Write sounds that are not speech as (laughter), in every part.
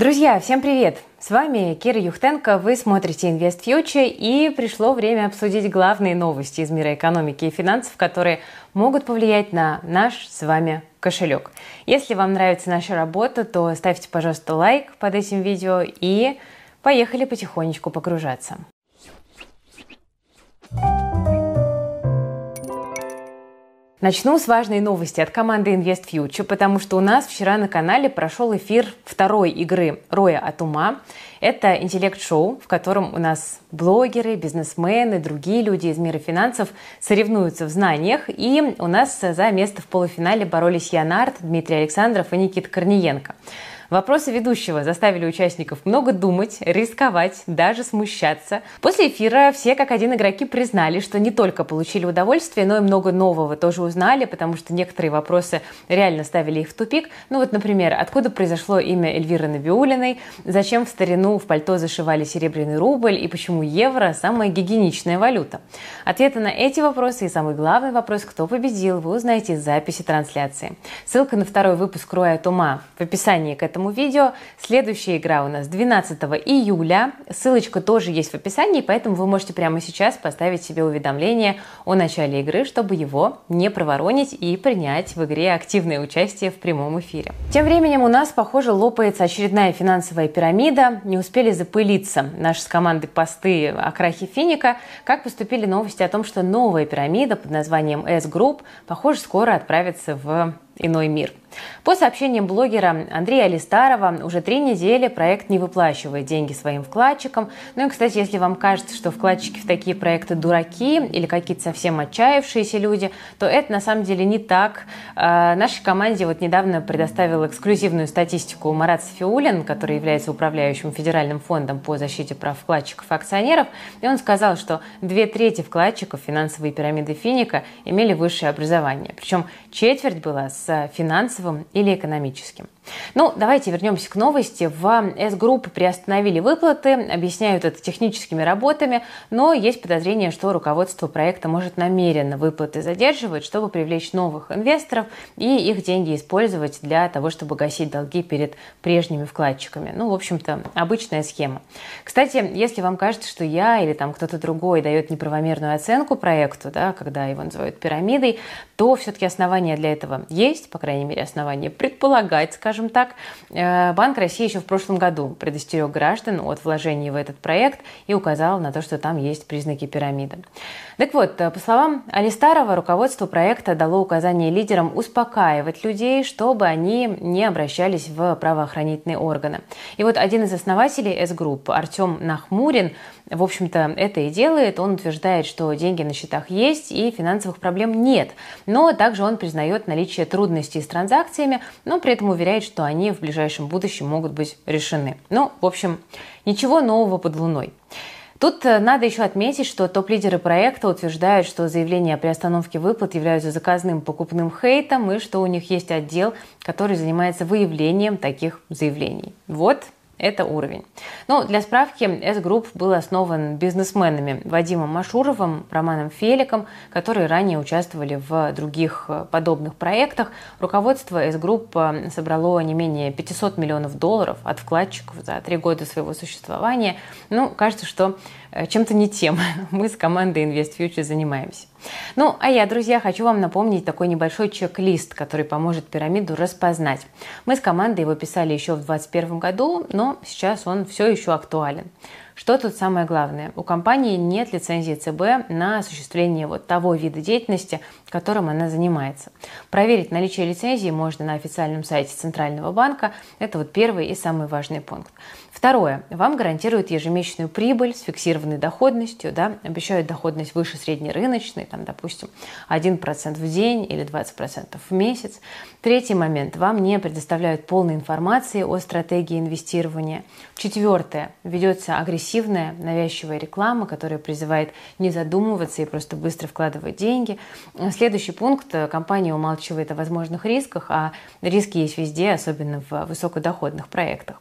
Друзья, всем привет! С вами Кира Юхтенко, вы смотрите Invest Future и пришло время обсудить главные новости из мира экономики и финансов, которые могут повлиять на наш с вами кошелек. Если вам нравится наша работа, то ставьте, пожалуйста, лайк под этим видео и поехали потихонечку погружаться. Начну с важной новости от команды Invest Future, потому что у нас вчера на канале прошел эфир второй игры «Роя от ума». Это интеллект-шоу, в котором у нас блогеры, бизнесмены, другие люди из мира финансов соревнуются в знаниях. И у нас за место в полуфинале боролись Янард, Дмитрий Александров и Никита Корниенко. Вопросы ведущего заставили участников много думать, рисковать, даже смущаться. После эфира все как один игроки признали, что не только получили удовольствие, но и много нового тоже узнали, потому что некоторые вопросы реально ставили их в тупик. Ну вот, например, откуда произошло имя Эльвиры Набиулиной, зачем в старину в пальто зашивали серебряный рубль и почему евро – самая гигиеничная валюта. Ответы на эти вопросы и самый главный вопрос, кто победил, вы узнаете из записи трансляции. Ссылка на второй выпуск «Роя от ума» в описании к этому этому видео. Следующая игра у нас 12 июля. Ссылочка тоже есть в описании, поэтому вы можете прямо сейчас поставить себе уведомление о начале игры, чтобы его не проворонить и принять в игре активное участие в прямом эфире. Тем временем у нас, похоже, лопается очередная финансовая пирамида. Не успели запылиться наши с командой посты о крахе Финика, как поступили новости о том, что новая пирамида под названием S-Group, похоже, скоро отправится в иной мир. По сообщениям блогера Андрея Алистарова, уже три недели проект не выплачивает деньги своим вкладчикам. Ну и, кстати, если вам кажется, что вкладчики в такие проекты дураки или какие-то совсем отчаявшиеся люди, то это на самом деле не так. А, нашей команде вот недавно предоставил эксклюзивную статистику Марат Сафиулин, который является управляющим федеральным фондом по защите прав вкладчиков и акционеров, и он сказал, что две трети вкладчиков финансовой пирамиды Финика имели высшее образование. Причем четверть была с финансовым или экономическим. Ну, давайте вернемся к новости. В S-группы приостановили выплаты, объясняют это техническими работами, но есть подозрение, что руководство проекта может намеренно выплаты задерживать, чтобы привлечь новых инвесторов и их деньги использовать для того, чтобы гасить долги перед прежними вкладчиками. Ну, в общем-то, обычная схема. Кстати, если вам кажется, что я или там кто-то другой дает неправомерную оценку проекту, да, когда его называют пирамидой, то все-таки основания для этого есть, по крайней мере, основания предполагать, скажем, скажем так. Э, Банк России еще в прошлом году предостерег граждан от вложений в этот проект и указал на то, что там есть признаки пирамиды. Так вот, э, по словам Алистарова, руководство проекта дало указание лидерам успокаивать людей, чтобы они не обращались в правоохранительные органы. И вот один из основателей S-Group, Артем Нахмурин, в общем-то, это и делает. Он утверждает, что деньги на счетах есть и финансовых проблем нет. Но также он признает наличие трудностей с транзакциями, но при этом уверяет, что они в ближайшем будущем могут быть решены. Ну, в общем, ничего нового под луной. Тут э, надо еще отметить, что топ-лидеры проекта утверждают, что заявления о приостановке выплат являются заказным покупным хейтом и что у них есть отдел, который занимается выявлением таких заявлений. Вот это уровень. Ну, для справки, S-Group был основан бизнесменами Вадимом Машуровым, Романом Феликом, которые ранее участвовали в других э, подобных проектах. Руководство S-Group э, собрало не менее 500 миллионов долларов от вкладчиков за три года своего существования. Ну, кажется, что Э, чем-то не тем (laughs) мы с командой Invest Future занимаемся. Ну, а я, друзья, хочу вам напомнить такой небольшой чек-лист, который поможет пирамиду распознать. Мы с командой его писали еще в 2021 году, но сейчас он все еще актуален. Что тут самое главное? У компании нет лицензии ЦБ на осуществление вот того вида деятельности, которым она занимается. Проверить наличие лицензии можно на официальном сайте Центрального банка. Это вот первый и самый важный пункт. Второе. Вам гарантируют ежемесячную прибыль с фиксированной доходностью, да, обещают доходность выше среднерыночной, там, допустим, 1% в день или 20% в месяц. Третий момент. Вам не предоставляют полной информации о стратегии инвестирования. Четвертое. Ведется агрессивная навязчивая реклама, которая призывает не задумываться и просто быстро вкладывать деньги. Следующий пункт. Компания умалчивает о возможных рисках, а риски есть везде, особенно в высокодоходных проектах.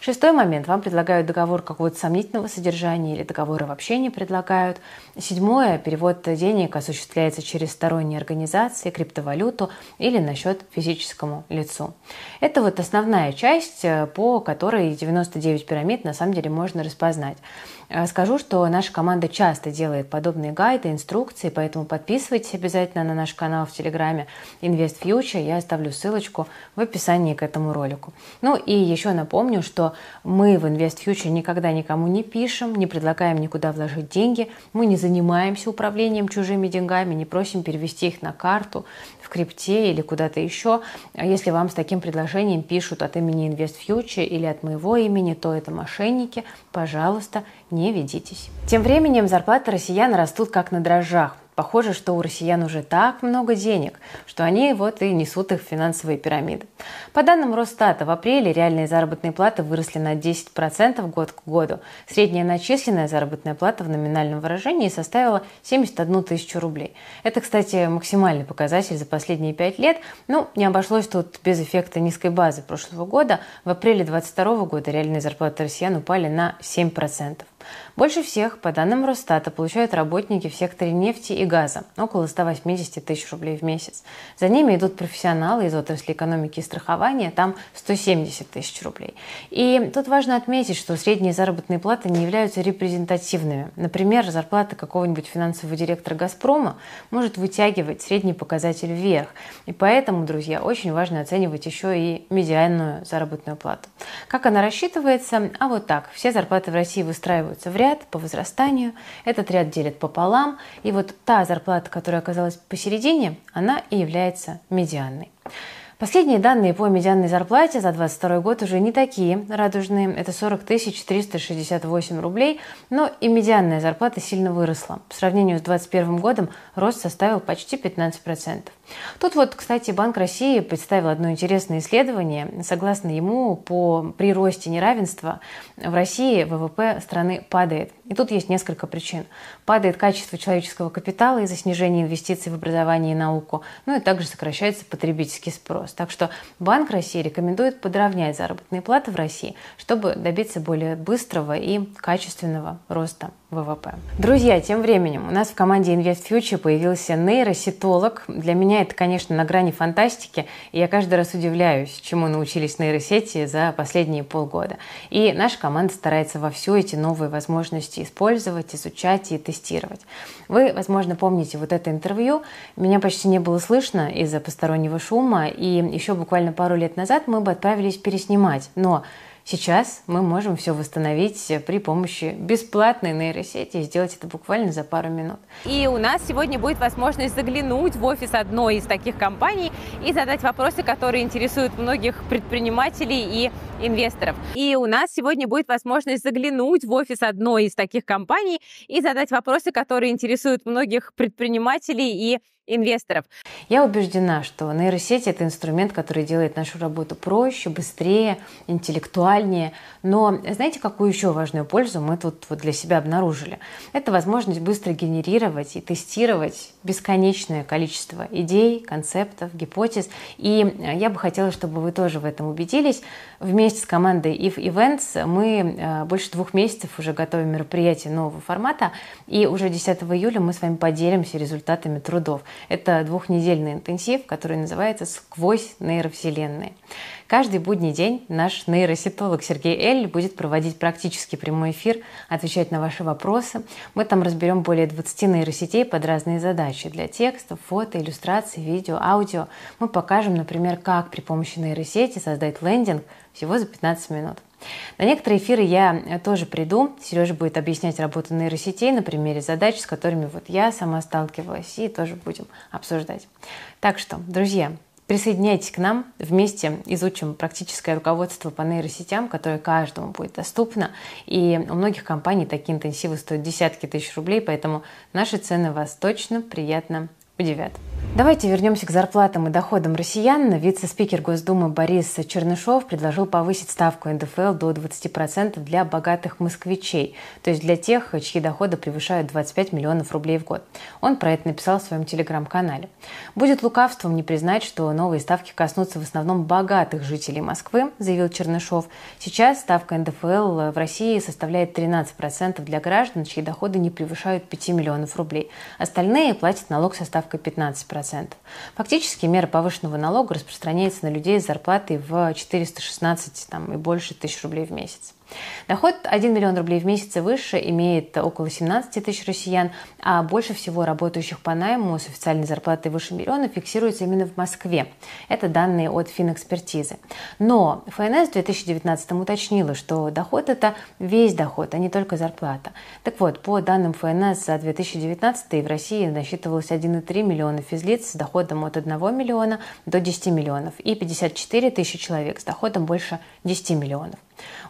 Шестой момент. Вам предлагают договор какого-то сомнительного содержания или договора вообще не предлагают. Седьмое. Перевод денег осуществляется через сторонние организации, криптовалюту или на счет физическому лицу. Это вот основная часть, э, по которой 99 пирамид на самом деле можно распознать. Э, скажу, что наша команда часто делает подобные гайды, инструкции, поэтому подписывайтесь обязательно на наш канал в Телеграме Invest Future. Я оставлю ссылочку в описании к этому ролику. Ну и еще напомню, что мы в Invest Future никогда никому не пишем, не предлагаем никуда вложить деньги, мы не занимаемся управлением чужими деньгами, не просим перевести их на карту в крипте или куда-то еще. А если вам с таким предложением пишут от имени Invest Future или от моего имени, то это мошенники. Пожалуйста, не ведитесь. Тем временем зарплаты россиян растут как на дрожжах. Похоже, что у россиян уже так много денег, что они вот и несут их в финансовые пирамиды. По данным Росстата, в апреле реальные заработные платы выросли на 10% год к году. Средняя начисленная заработная плата в номинальном выражении составила 71 тысячу рублей. Это, кстати, максимальный показатель за последние пять лет. Ну, не обошлось тут без эффекта низкой базы прошлого года. В апреле 2022 года реальные зарплаты россиян упали на 7%. Больше всех, по данным Росстата, получают работники в секторе нефти и газа – около 180 тысяч рублей в месяц. За ними идут профессионалы из отрасли экономики и страхования, там 170 тысяч рублей. И тут важно отметить, что средние заработные платы не являются репрезентативными. Например, зарплата какого-нибудь финансового директора «Газпрома» может вытягивать средний показатель вверх. И поэтому, друзья, очень важно оценивать еще и медианную заработную плату. Как она рассчитывается? А вот так. Все зарплаты в России выстраиваются выстраиваются в ряд по возрастанию. Этот ряд делят пополам. И вот та зарплата, которая оказалась посередине, она и является медианной. Последние данные по медианной зарплате за 2022 год уже не такие радужные. Это 40 368 рублей, но и медианная зарплата сильно выросла. По сравнению с 2021 годом рост составил почти 15%. Тут вот, кстати, Банк России представил одно интересное исследование. Согласно ему, по приросте неравенства в России ВВП страны падает. И тут есть несколько причин. Падает качество человеческого капитала из-за снижения инвестиций в образование и науку, ну и также сокращается потребительский спрос. Так что Банк России рекомендует подровнять заработные платы в России, чтобы добиться более быстрого и качественного роста ВВП. Друзья, тем временем у нас в команде Invest Future появился нейросетолог. Для меня это, конечно, на грани фантастики, и я каждый раз удивляюсь, чему научились нейросети за последние полгода. И наша команда старается во все эти новые возможности использовать, изучать и тестировать. Вы, возможно, помните вот это интервью. Меня почти не было слышно из-за постороннего шума, и еще буквально пару лет назад мы бы отправились переснимать. Но Сейчас мы можем все восстановить при помощи бесплатной нейросети и сделать это буквально за пару минут. И у нас сегодня будет возможность заглянуть в офис одной из таких компаний и задать вопросы, которые интересуют многих предпринимателей и инвесторов. И у нас сегодня будет возможность заглянуть в офис одной из таких компаний и задать вопросы, которые интересуют многих предпринимателей и инвесторов. Я убеждена, что нейросеть – это инструмент, который делает нашу работу проще, быстрее, интеллектуальнее. Но знаете, какую еще важную пользу мы тут вот для себя обнаружили? Это возможность быстро генерировать и тестировать бесконечное количество идей, концептов, гипотез. И я бы хотела, чтобы вы тоже в этом убедились. Вместе с командой If Events мы э, больше двух месяцев уже готовим мероприятие нового формата. И уже 10 июля мы с вами поделимся результатами трудов. Это двухнедельный интенсив, который называется «Сквозь нейровселенные». Каждый будний день наш нейросетолог Сергей Эль будет проводить практически прямой эфир, отвечать на ваши вопросы. Мы там разберем более 20 нейросетей под разные задачи для текстов, фото, иллюстраций, видео, аудио. Мы покажем, например, как при помощи нейросети создать лендинг всего за 15 минут. На некоторые эфиры я тоже приду. Сережа будет объяснять работу нейросетей на примере задач, с которыми вот я сама сталкивалась, и тоже будем обсуждать. Так что, друзья, Присоединяйтесь к нам, вместе изучим практическое руководство по нейросетям, которое каждому будет доступно. И у многих компаний такие интенсивы стоят десятки тысяч рублей, поэтому наши цены вас точно приятно удивят. Давайте вернемся к зарплатам и доходам россиян. Вице-спикер Госдумы Борис Чернышов предложил повысить ставку НДФЛ до 20% для богатых москвичей, то есть для тех, чьи доходы превышают 25 миллионов рублей в год. Он про это написал в своем телеграм-канале. Будет лукавством не признать, что новые ставки коснутся в основном богатых жителей Москвы, заявил Чернышов. Сейчас ставка НДФЛ в России составляет 13% для граждан, чьи доходы не превышают 5 миллионов рублей. Остальные платят налог со ставкой 15%. 10%. Фактически мера повышенного налога распространяется на людей с зарплатой в 416 там, и больше тысяч рублей в месяц. Доход 1 миллион рублей в месяц и выше имеет около 17 тысяч россиян, а больше всего работающих по найму с официальной зарплатой выше миллиона фиксируется именно в Москве. Это данные от Финэкспертизы. Но ФНС в 2019 уточнила, что доход – это весь доход, а не только зарплата. Так вот, по данным ФНС за 2019 в России насчитывалось 1,3 миллиона физлиц с доходом от 1 миллиона до 10 миллионов и 54 тысячи человек с доходом больше 10 миллионов.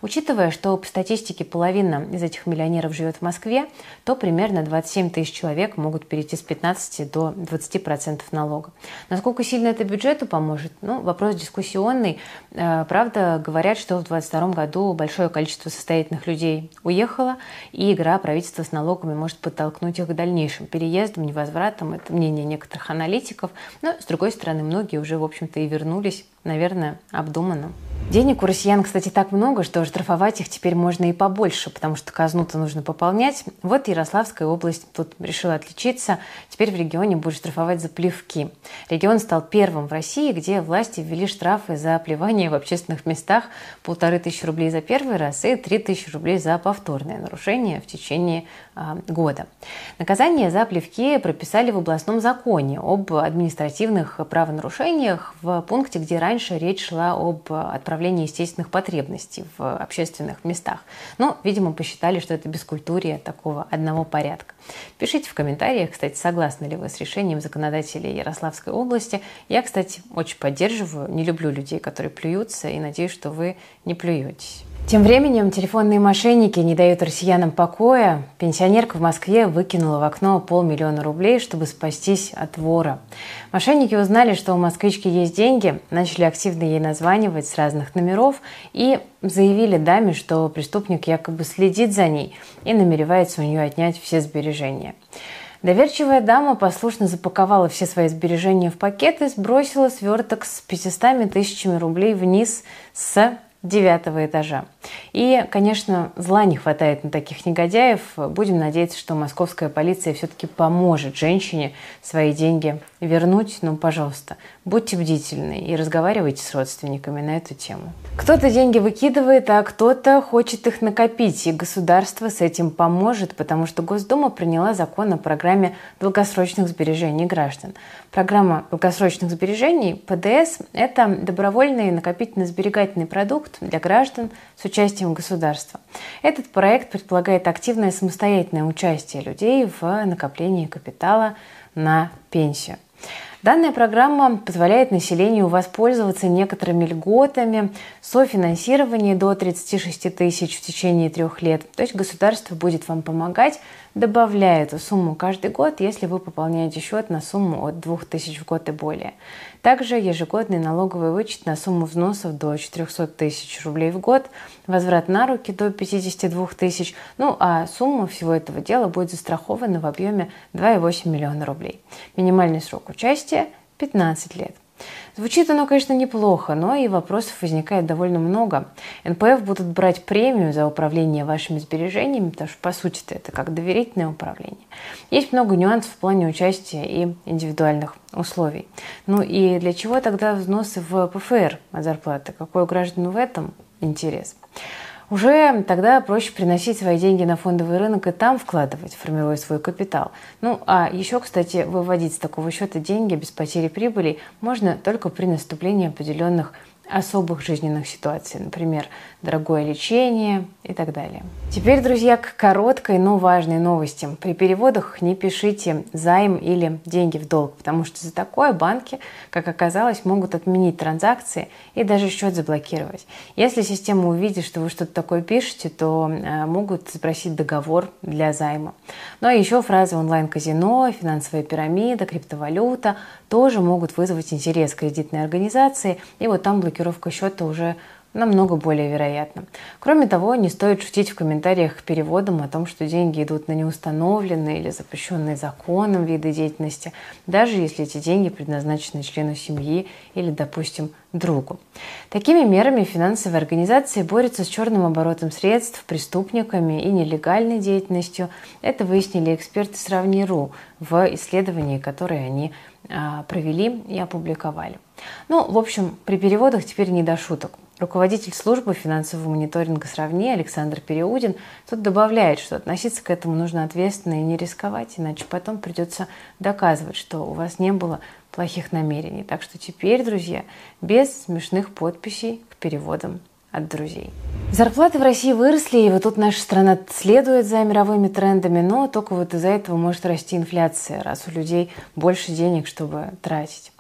Учитывая, что по статистике половина из этих миллионеров живет в Москве, то примерно 27 тысяч человек могут перейти с 15 до 20% налога. Насколько сильно это бюджету поможет? Ну, вопрос дискуссионный. Э, правда, говорят, что в 2022 году большое количество состоятельных людей уехало, и игра правительства с налогами может подтолкнуть их к дальнейшим переездам, невозвратам. Это мнение некоторых аналитиков. Но, с другой стороны, многие уже, в общем-то, и вернулись, наверное, обдуманно. Денег у россиян, кстати, так много, что штрафовать их теперь можно и побольше, потому что казну-то нужно пополнять. Вот Ярославская область тут решила отличиться. Теперь в регионе будут штрафовать за плевки. Регион стал первым в России, где власти ввели штрафы за плевание в общественных местах полторы тысячи рублей за первый раз и три тысячи рублей за повторное нарушение в течение а, года. Наказание за плевки прописали в областном законе об административных правонарушениях в пункте, где раньше речь шла об отправлении естественных потребностей в общественных местах. Но, видимо, посчитали, что это бескультурие такого одного порядка. Пишите в комментариях, кстати, согласны ли вы с решением законодателей Ярославской области. Я, кстати, очень поддерживаю, не люблю людей, которые плюются, и надеюсь, что вы не плюетесь. Тем временем телефонные мошенники не дают россиянам покоя. Пенсионерка в Москве выкинула в окно полмиллиона рублей, чтобы спастись от вора. Мошенники узнали, что у москвички есть деньги, начали активно ей названивать с разных номеров и заявили даме, что преступник якобы следит за ней и намеревается у нее отнять все сбережения. Доверчивая дама послушно запаковала все свои сбережения в пакет и сбросила сверток с 500 тысячами рублей вниз с девятого этажа. И, конечно, зла не хватает на таких негодяев. Будем надеяться, что московская полиция все-таки поможет женщине свои деньги вернуть. Ну, пожалуйста, будьте бдительны и разговаривайте с родственниками на эту тему. Кто-то деньги выкидывает, а кто-то хочет их накопить, и государство с этим поможет, потому что Госдума приняла закон о программе долгосрочных сбережений граждан. Программа долгосрочных сбережений, ПДС, это добровольный накопительно-сберегательный продукт для граждан с участием государства. Этот проект предполагает активное самостоятельное участие людей в накоплении капитала на пенсию. Данная программа позволяет населению воспользоваться некоторыми льготами, софинансирование до 36 тысяч в течение трех лет. То есть государство будет вам помогать, добавляя эту сумму каждый год, если вы пополняете счет на сумму от 2000 в год и более. Также ежегодный налоговый вычет на сумму взносов до 400 тысяч рублей в год, возврат на руки до 52 тысяч, ну а сумма всего этого дела будет застрахована в объеме 2,8 миллиона рублей. Минимальный срок участия возрасте 15 лет. Звучит оно, конечно, неплохо, но и вопросов возникает довольно много. НПФ будут брать премию за управление вашими сбережениями, потому что, по сути это как доверительное управление. Есть много нюансов в плане участия и индивидуальных условий. Ну и для чего тогда взносы в ПФР от зарплаты? Какой у граждан в этом интерес? Уже тогда проще приносить свои деньги на фондовый рынок и там вкладывать, формируя свой капитал. Ну, а еще, кстати, выводить с такого счета деньги без потери прибыли можно только при наступлении определенных особых жизненных ситуаций, например, дорогое лечение и так далее. Теперь, друзья, к короткой, но важной новости. При переводах не пишите займ или деньги в долг, потому что за такое банки, как оказалось, могут отменить транзакции и даже счет заблокировать. Если система увидит, что вы что-то такое пишете, то э, могут запросить договор для займа. Ну а еще фразы онлайн-казино, финансовая пирамида, криптовалюта тоже могут вызвать интерес кредитной организации, и вот там блокировка счета уже намного более вероятно. Кроме того, не стоит шутить в комментариях к переводам о том, что деньги идут на неустановленные или запрещенные законом виды деятельности, даже если эти деньги предназначены члену семьи или, допустим, другу. Такими мерами финансовые организации борются с черным оборотом средств, преступниками и нелегальной деятельностью. Это выяснили эксперты Сравни.ру в исследовании, которое они а, провели и опубликовали. Ну, в общем, при переводах теперь не до шуток. Руководитель службы финансового мониторинга «Сравни» Александр Переудин тут добавляет, что относиться к этому нужно ответственно и не рисковать, иначе потом придется доказывать, что у вас не было плохих намерений. Так что теперь, друзья, без смешных подписей к переводам от друзей. Зарплаты в России выросли, и вот тут наша страна следует за мировыми трендами, но только вот из-за этого может расти инфляция, раз у людей больше денег, чтобы тратить.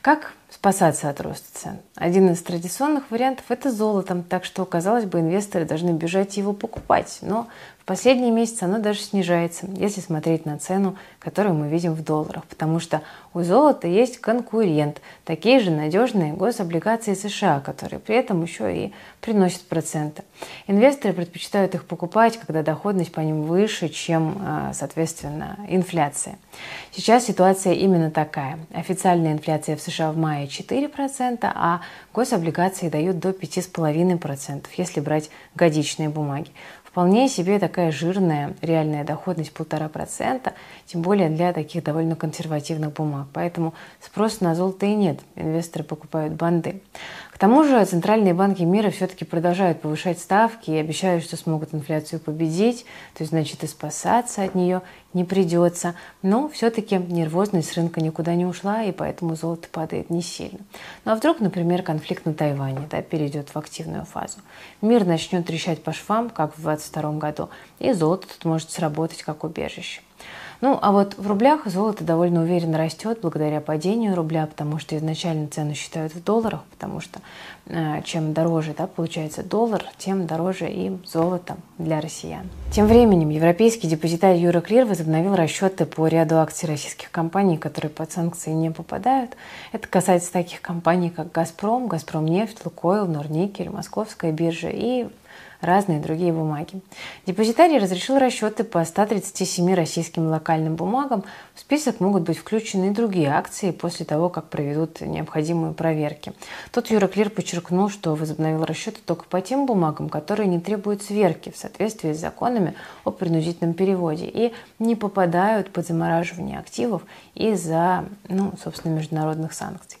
Как спасаться от роста цен. Один из традиционных вариантов – это золотом, так что, казалось бы, инвесторы должны бежать его покупать. Но последние месяцы оно даже снижается, если смотреть на цену, которую мы видим в долларах, потому что у золота есть конкурент, такие же надежные гособлигации США, которые при этом еще и приносят проценты. Инвесторы предпочитают их покупать, когда доходность по ним выше, чем, а, соответственно, инфляция. Сейчас ситуация именно такая. Официальная инфляция в США в мае 4%, а гособлигации дают до 5,5%, если брать годичные бумаги. Вполне себе такая жирная реальная доходность полтора процента, тем более для таких довольно консервативных бумаг. Поэтому спроса на золото и нет. Инвесторы покупают банды. К тому же центральные банки мира все-таки продолжают повышать ставки и обещают, что смогут инфляцию победить, то есть, значит, и спасаться от нее не придется. Но все-таки нервозность с рынка никуда не ушла, и поэтому золото падает не сильно. Ну а вдруг, например, конфликт на Тайване да, перейдет в активную фазу? Мир начнет трещать по швам, как в 2022 году, и золото тут может сработать как убежище. Ну, а вот в рублях золото довольно уверенно растет благодаря падению рубля, потому что изначально цену считают в долларах, потому что э, чем дороже да, получается доллар, тем дороже и золото для россиян. Тем временем европейский депозитарий Euroclear возобновил расчеты по ряду акций российских компаний, которые под санкции не попадают. Это касается таких компаний, как «Газпром», «Газпромнефть», «Лукойл», «Норникель», «Московская биржа» и разные другие бумаги. Депозитарий разрешил расчеты по 137 российским локальным бумагам. В список могут быть включены и другие акции после того, как проведут необходимые проверки. Тут Юроклир подчеркнул, что возобновил расчеты только по тем бумагам, которые не требуют сверки в соответствии с законами о принудительном переводе и не попадают под замораживание активов из-за, ну, собственно, международных санкций.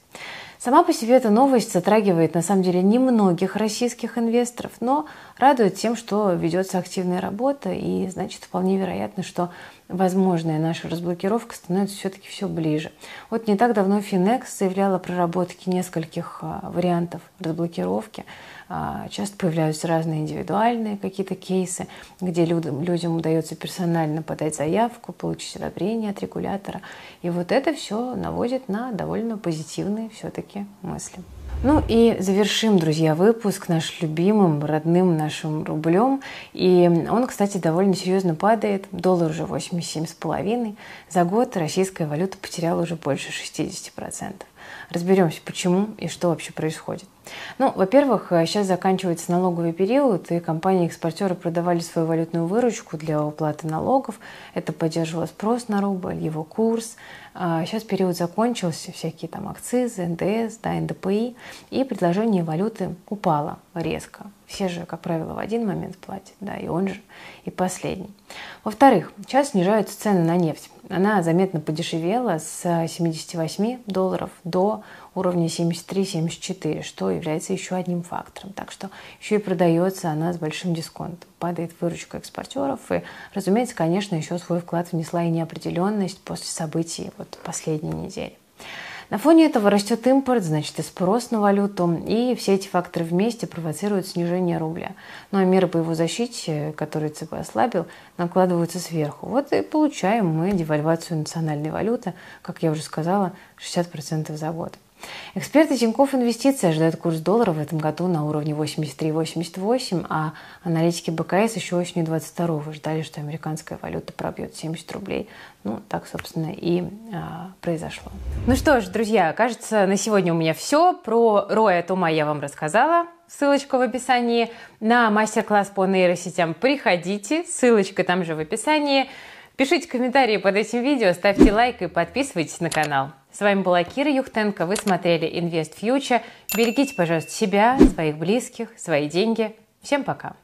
Сама по себе эта новость затрагивает на самом деле немногих российских инвесторов, но радует тем, что ведется активная работа, и значит вполне вероятно, что возможная наша разблокировка становится все-таки все ближе. Вот не так давно Финекс заявляла о проработке нескольких а, вариантов разблокировки. А, часто появляются разные индивидуальные какие-то кейсы, где людям, людям удается персонально подать заявку, получить одобрение от регулятора. И вот это все наводит на довольно позитивные все-таки мысли. Ну и завершим, друзья, выпуск наш любимым, родным нашим рублем. И он, кстати, довольно серьезно падает. Доллар уже 87,5. За год российская валюта потеряла уже больше 60%. Разберемся, почему и что вообще происходит. Ну, во-первых, сейчас заканчивается налоговый период, и компании-экспортеры продавали свою валютную выручку для уплаты налогов. Это поддерживало спрос на рубль, его курс. Сейчас а период закончился, всякие там акцизы, НДС, да, НДПИ, и предложение валюты упало резко. Все же, как правило, в один момент платят, да, и он же, и последний. Во-вторых, сейчас снижаются цены на нефть. Она заметно подешевела с 78 долларов до уровня 73-74, что является еще одним фактором. Так что еще и продается она с большим дисконтом. Падает выручка экспортеров. И, разумеется, конечно, еще свой вклад внесла и неопределенность после событий вот последней недели. На фоне этого растет импорт, значит и спрос на валюту, и все эти факторы вместе провоцируют снижение рубля. Ну а меры по его защите, которые ЦБ ослабил, накладываются сверху. Вот и получаем мы девальвацию национальной валюты, как я уже сказала, 60% за год. Эксперты Тинькофф Инвестиции ожидают курс доллара в этом году на уровне 83-88, а аналитики БКС еще осенью 22 ждали, что американская валюта пробьет 70 рублей. Ну, так, собственно, и а, произошло. Ну что ж, друзья, кажется, на сегодня у меня все. Про Роя Тума я вам рассказала. Ссылочка в описании. На мастер-класс по нейросетям приходите. Ссылочка там же в описании. Пишите комментарии под этим видео, ставьте лайк и подписывайтесь на канал. С вами была Кира Юхтенко, вы смотрели Invest Future. Берегите, пожалуйста, себя, своих близких, свои деньги. Всем пока!